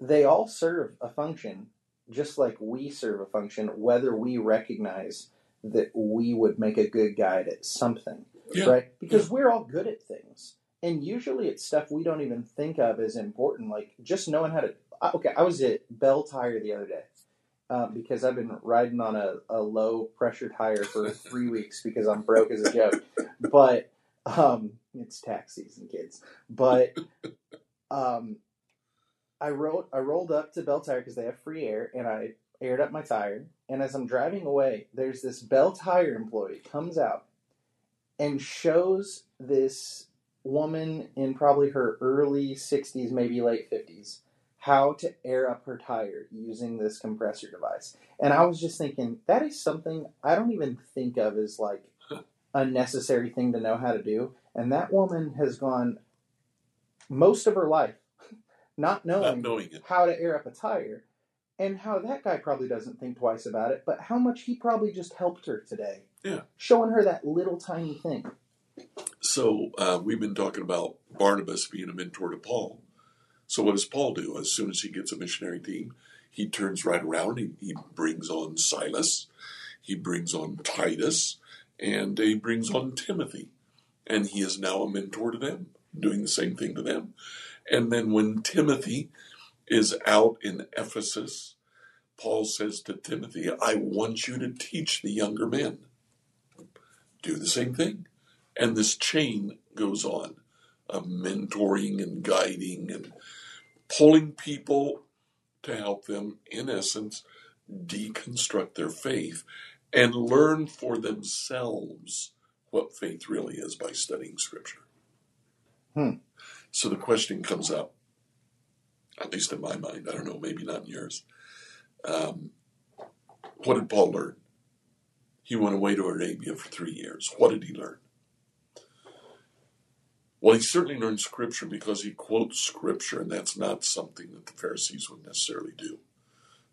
they all serve a function just like we serve a function whether we recognize that we would make a good guide at something, Yeah. right? Because we're all good at things. And usually it's stuff we don't even think of as important like just knowing how to okay, I was at Belle Tire the other day uh, because I've been riding on a, a low pressure tire for three weeks because I'm broke as a joke. But um, it's tax season, kids. But um, I rolled I rolled up to Belle Tire because they have free air, and I aired up my tire. And as I'm driving away, there's this Belle Tire employee comes out and shows this woman in probably her early 60s, maybe late 50s, how to air up her tire using this compressor device. And I was just thinking, that is something I don't even think of as like a necessary thing to know how to do. And that woman has gone most of her life not Not knowing knowing how to air up a tire and how that guy probably doesn't think twice about it, but how much he probably just helped her today. Yeah. Showing her that little tiny thing. So uh, we've been talking about Barnabas being a mentor to Paul. So what does Paul do? As soon as he gets a missionary team, he turns right around. He, he brings on Silas, he brings on Titus, and he brings on Timothy. And he is now a mentor to them, doing the same thing to them. And then when Timothy is out in Ephesus, Paul says to Timothy, I want you to teach the younger men. Do the same thing. And this chain goes on of mentoring and guiding and pulling people to help them, in essence, deconstruct their faith and learn for themselves what faith really is by studying Scripture. Hmm. So the question comes up, at least in my mind, I don't know, maybe not in yours. Um, what did Paul learn? He went away to Arabia for three years. What did he learn? Well, he certainly learned Scripture because he quotes Scripture, and that's not something that the Pharisees would necessarily do.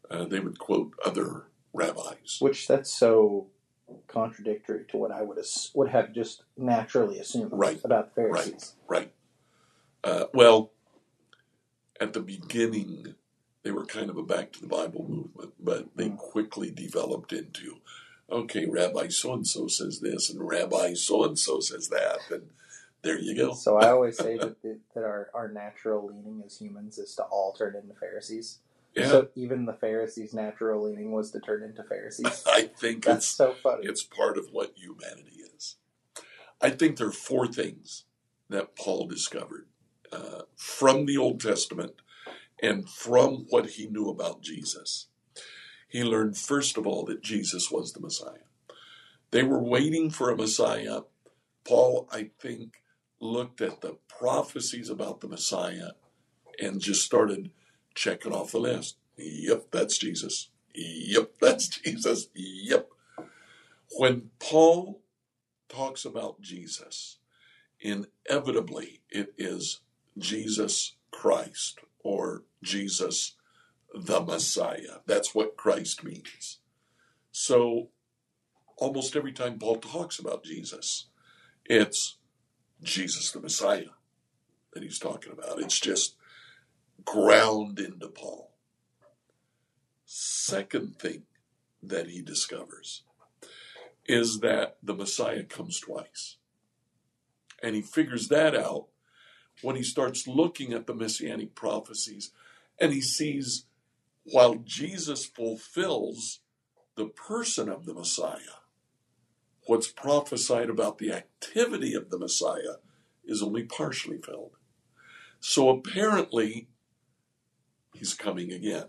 Uh, they would quote other rabbis. Which that's so contradictory to what I would ass- would have just naturally assumed Right. about the Pharisees. Right. Uh, well, at the beginning, they were kind of a back to the Bible movement, but they mm. quickly developed into, okay, Rabbi so and so says this, and Rabbi so and so says that, and there you go. So I always say that the, that our, our natural leaning as humans is to all turn into Pharisees. Yeah, So even the Pharisees' natural leaning was to turn into Pharisees. I think That's it's so funny. it's part of what humanity is. I think there are four things that Paul discovered from the Old Testament and from what he knew about Jesus. He learned, first of all, that Jesus was the Messiah. They were waiting for a Messiah. Paul, I think, looked at the prophecies about the Messiah and just started checking off the list. Yep, that's Jesus. Yep, that's Jesus. Yep. When Paul talks about Jesus, inevitably it is Jesus Christ or Jesus the Messiah. That's what Christ means. So almost every time Paul talks about Jesus, it's Jesus the Messiah that he's talking about. It's just ground into Paul. Second thing that he discovers is that the Messiah comes twice. And he figures that out when he starts looking at the messianic prophecies and he sees while Jesus fulfills the person of the Messiah, what's prophesied about the activity of the Messiah is only partially filled. So apparently, he's coming again.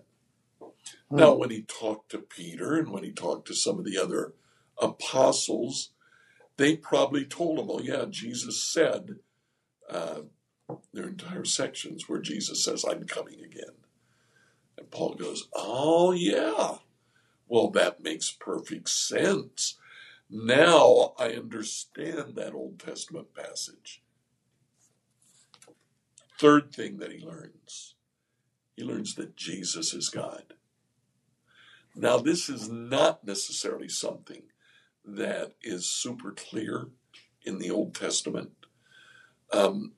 Now, when he talked to Peter and when he talked to some of the other apostles, they probably told him, oh, yeah, Jesus said, uh, there are entire sections where Jesus says, I'm coming again. And Paul goes, oh, yeah. Well, that makes perfect sense. Now I understand that Old Testament passage. Third thing that he learns, he learns that Jesus is God. Now, this is not necessarily something that is super clear in the Old Testament. Um,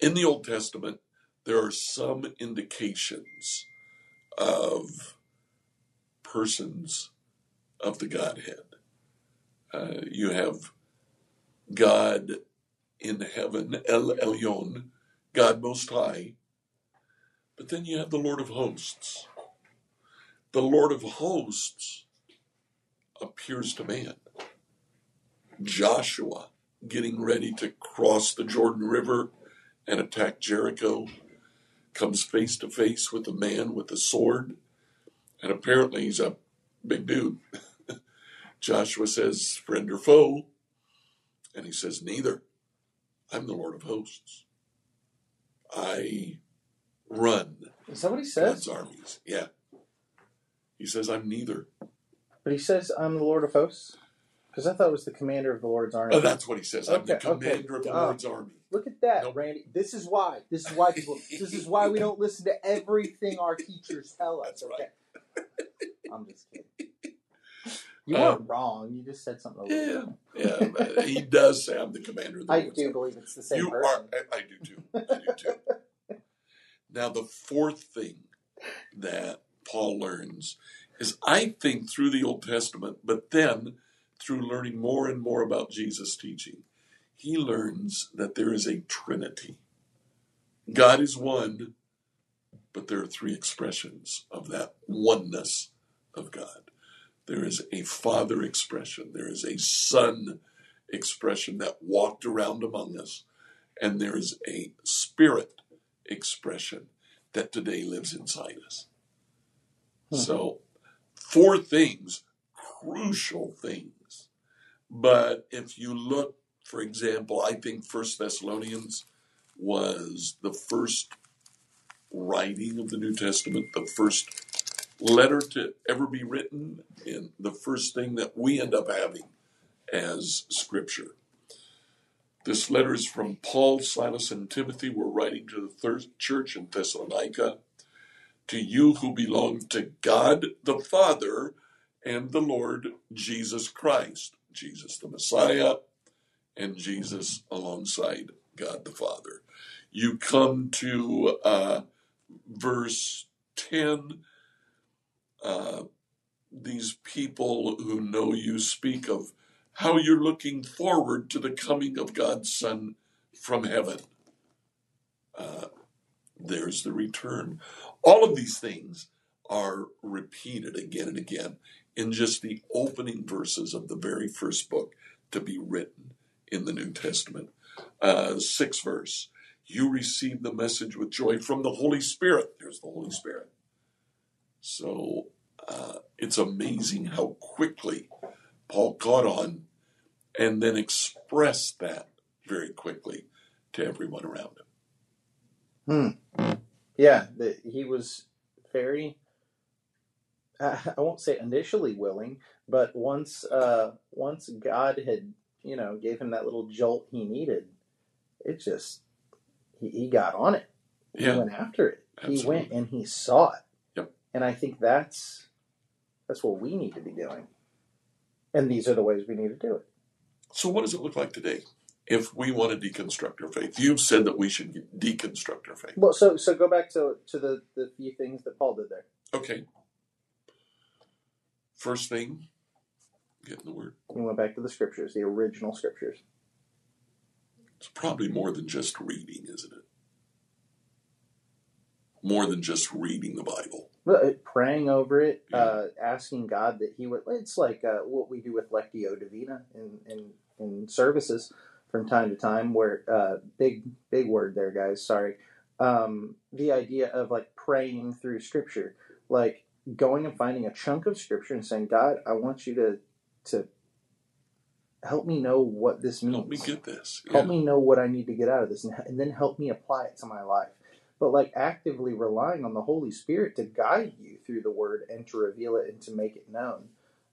in the Old Testament, there are some indications of persons of the Godhead. Uh, you have God in heaven, El Elyon, God Most High, but then you have the Lord of Hosts. The Lord of Hosts appears to man. Joshua getting ready to cross the Jordan River and attack Jericho comes face to face with a man with a sword, and apparently he's a big dude. Joshua says, Friend or foe? And he says, Neither. I'm the Lord of hosts. I run Is that what he God's says? armies. Yeah. He says, I'm neither. But he says, I'm the Lord of hosts? Because I thought it was the commander of the Lord's army. Oh, that's what he says. I'm the Okay, okay. commander of the Oh. Lord's army. Look at that, Nope. Randy. This is why. This is why people. this is why we don't listen to everything our teachers tell us. That's Okay. I'm just kidding. You Um, weren't wrong. You just said something a little Yeah, yeah. but he does say I'm the commander of the I do believe it's the same You person. are. I, I do too. I do too. now, the fourth thing that Paul learns is, I think, through the Old Testament, but then through learning more and more about Jesus' teaching, he learns that there is a Trinity. God is one, but there are three expressions of that oneness of God. There is a Father expression, there is a Son expression that walked around among us, and there is a Spirit expression that today lives inside us. Hmm. So, four things, crucial things. But if you look, for example, I think First Thessalonians was the first writing of the New Testament, the first letter to ever be written, and the first thing that we end up having as Scripture. This letter is from Paul, Silas, and Timothy. We're writing to the third church in Thessalonica. To you who belong to God the Father and the Lord Jesus Christ, Jesus the Messiah, and Jesus alongside God the Father. You come to uh, verse 10. Uh, these people who know you speak of how you're looking forward to the coming of God's Son from heaven. Uh, there's the return. All of these things are repeated again and again in just the opening verses of the very first book to be written in the New Testament. Uh, sixth verse you receive the message with joy from the Holy Spirit. There's the Holy Spirit. So uh, it's amazing how quickly Paul caught on and then expressed that very quickly to everyone around him. Hmm. Yeah, the, he was very. I won't say initially willing, but once uh, once God had you know gave him that little jolt he needed, it just he, he got on it. He yeah. went after it. Absolutely. He went and he saw it. Yep. And I think that's that's what we need to be doing. And these are the ways we need to do it. So what does it look like today? If we want to deconstruct our faith, you've said that we should deconstruct our faith. Well, so so go back to to the the few things that Paul did there. Okay. First thing, getting the word. He went back to the scriptures, the original scriptures. It's probably more than just reading, isn't it? More than just reading the Bible. Uh, praying over it, yeah. uh, asking God that He would. It's like uh, what we do with Lectio Divina in, in, in services from time to time, where uh, big big word there, guys. Sorry. Um, the idea of like praying through Scripture, like going and finding a chunk of Scripture and saying, God, I want you to to help me know what this means. Help me get this. Yeah. Help me know what I need to get out of this, and, and then help me apply it to my life. But like actively relying on the Holy Spirit to guide you through the Word and to reveal it and to make it known.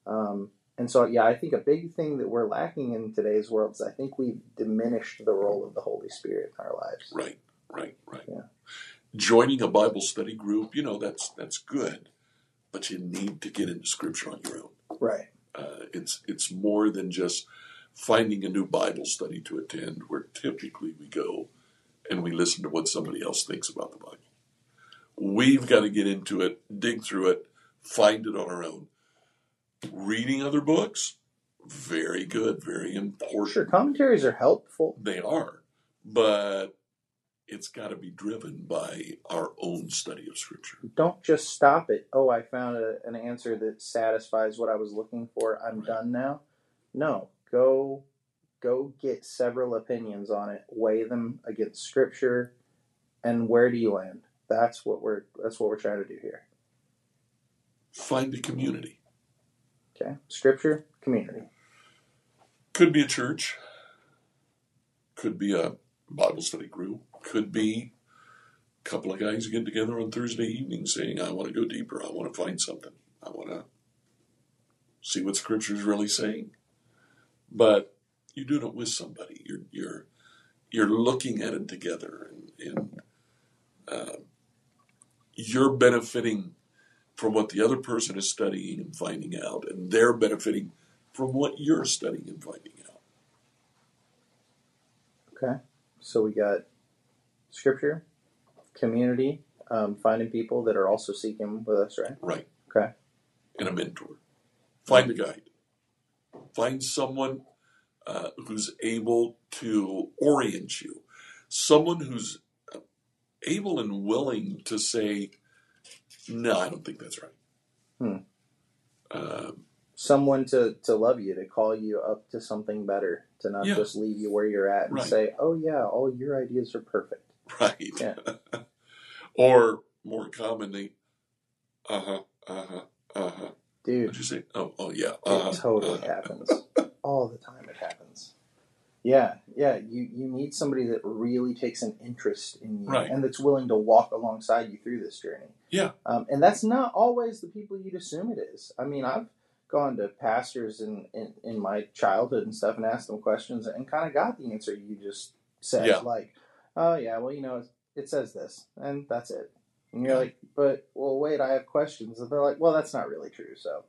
Um, and so, yeah, I think a big thing that we're lacking in today's world is I think we've diminished the role of the Holy Spirit in our lives. Right, right, right. Yeah. Joining a Bible study group, you know, that's that's good, but you need to get into Scripture on your own. Right. Uh, it's it's more than just finding a new Bible study to attend, where typically we go and we listen to what somebody else thinks about the Bible. We've got to get into it, dig through it, find it on our own. Reading other books, very good, very important. Sure, commentaries are helpful. They are, but it's got to be driven by our own study of Scripture. Don't just stop it. Oh, I found a, an answer that satisfies what I was looking for. I'm right. done now. No, go go get several opinions on it, weigh them against scripture, and where do you land? That's what we're that's what we're trying to do here. Find a community. Okay. Scripture, community. Could be a church. Could be a Bible study group. Could be a couple of guys getting together on Thursday evening saying, I want to go deeper. I want to find something. I want to see what Scripture is really saying but you're doing it with somebody. You're you're you're looking at it together, and, and uh, you're benefiting from what the other person is studying and finding out, and they're benefiting from what you're studying and finding out. Okay, so we got scripture, community, um, finding people that are also seeking with us, right? Right. Okay. And a mentor. Find a guide. Find someone uh, who's able to orient you. Someone who's able and willing to say, no, I don't think that's right. Hmm. Um, Someone to, to love you, to call you up to something better, to not Yeah. just leave you where you're at and Right. say, oh, yeah, all your ideas are perfect. right. Yeah. or more commonly, uh huh, uh huh, uh huh. Dude, you say? Oh, oh yeah. It Uh-huh, totally uh-huh. happens. All the time it happens. Yeah, yeah. You you need somebody that really takes an interest in you Right. and that's willing to walk alongside you through this journey. Yeah. Um, and that's not always the people you'd assume it is. I mean, I've gone to pastors in, in, in my childhood and stuff and asked them questions and kind of got the answer you just said. Yeah. Like, oh, yeah, well, you know, it says this, and that's it. And you're like, but, well, wait, I have questions. And they're like, well, that's not really true. So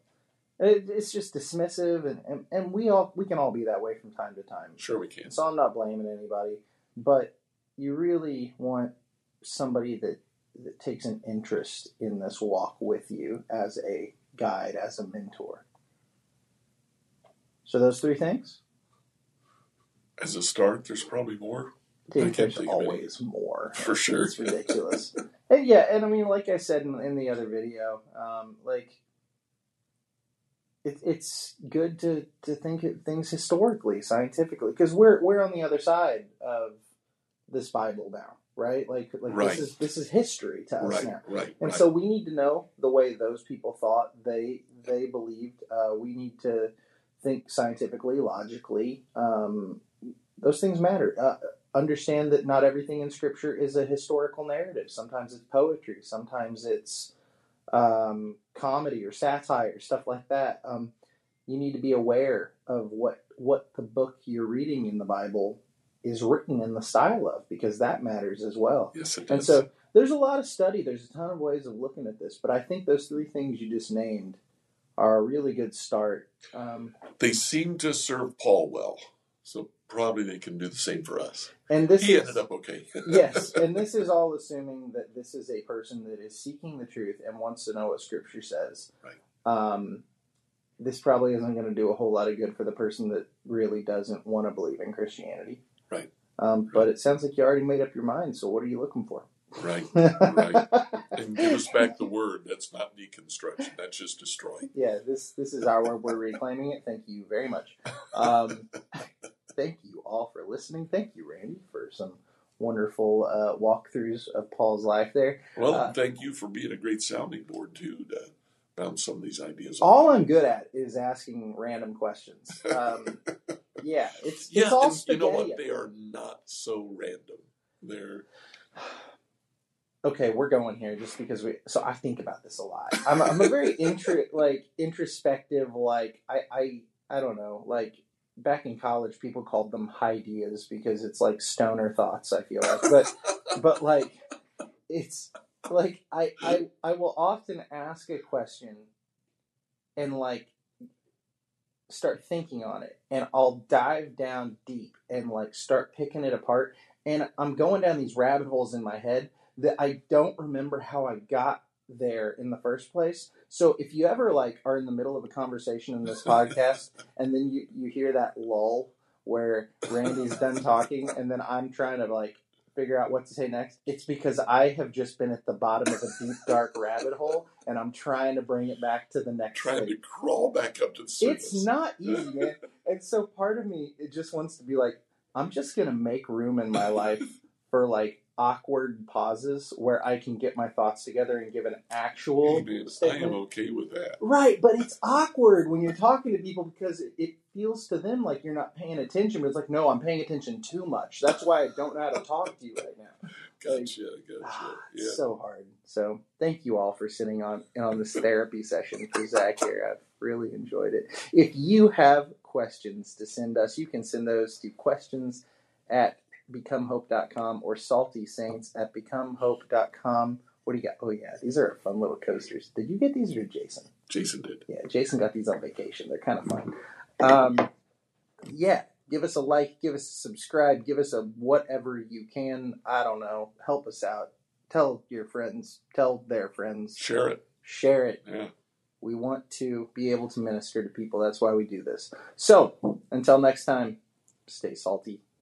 it, it's just dismissive, and, and, and we all we can all be that way from time to time. Sure, we can. So I'm not blaming anybody, but you really want somebody that that takes an interest in this walk with you as a guide, as a mentor. So those three things. As a start, there's probably more Dude, there's think of any. always more. for sure. It's ridiculous. and yeah, and I mean, like I said in, in the other video, um, like it, it's good to, to think of things historically, scientifically, because we're we're on the other side of this Bible now, right? Like like Right. this is this is history to us right, now. right, And right. so we need to know the way those people thought they they believed. Uh, we need to think scientifically, logically. Um, those things matter. Uh, understand that not everything in Scripture is a historical narrative. Sometimes it's poetry. Sometimes it's um, comedy or satire, stuff like that. Um, you need to be aware of what what the book you're reading in the Bible is written in the style of, because that matters as well. yes, it And does. so there's a lot of study. There's a ton of ways of looking at this, but I think those three things you just named are a really good start. Um, they seem to serve Paul well, so probably they can do the same for us. and this he is ended up okay. yes, and this is all assuming that this is a person that is seeking the truth and wants to know what Scripture says. Right. Um, this probably isn't going to do a whole lot of good for the person that really doesn't want to believe in Christianity. Right. Um, but it sounds like you already made up your mind. So what are you looking for? Right, right. And give us back the word. That's not deconstruction. That's just destroying. yeah, this this is our word. We're reclaiming it. Thank you very much. Um, thank you all for listening. Thank you, Randy, for some wonderful uh, walkthroughs of Paul's life there. Well, Uh, thank you for being a great sounding board too to bounce some of these ideas. All I'm good at is asking random questions. Um, yeah, it's yeah, it's all and you know what? They are not so random. They're okay, we're going here just because we. So I think about this a lot. I'm, I'm a very intro, like introspective. Like I, I, I don't know. Like back in college, people called them ideas because it's like stoner thoughts. I feel like, but but like it's like I, I, I will often ask a question and like start thinking on it and I'll dive down deep and like start picking it apart and I'm going down these rabbit holes in my head that I don't remember how I got there in the first place. So if you ever like are in the middle of a conversation in this podcast and then you, you hear that lull where Randy's done talking and then I'm trying to like figure out what to say next, it's because I have just been at the bottom of a deep dark rabbit hole and I'm trying to bring it back to the next trying thing. to crawl back up to the surface. It's not easy, man. And so part of me it just wants to be like, I'm just gonna make room in my life for like awkward pauses where I can get my thoughts together and give an actual Hey, man, I am okay with that. Right, but it's awkward when you're talking to people because it, it feels to them like you're not paying attention. But it's like, no, I'm paying attention too much. That's why I don't know how to talk to you right now. Gotcha, gotcha. Ah, Yeah. It's so hard. So thank you all for sitting on on this therapy session for Zack here. I've really enjoyed it. If you have questions to send us, you can send those to questions at becomehope.com or salty saints at becomehope.com. What do you got? Oh yeah, these are fun little coasters. Did you get these or Jason? Jason did. Yeah, Jason got these on vacation. They're kind of fun. Um, yeah, give us a like, give us a subscribe, give us a whatever you can. I don't know. Help us out. tell your friends, tell their friends, Share it. share it. Yeah. We want to be able to minister to people. That's why we do this. So, until next time, stay salty.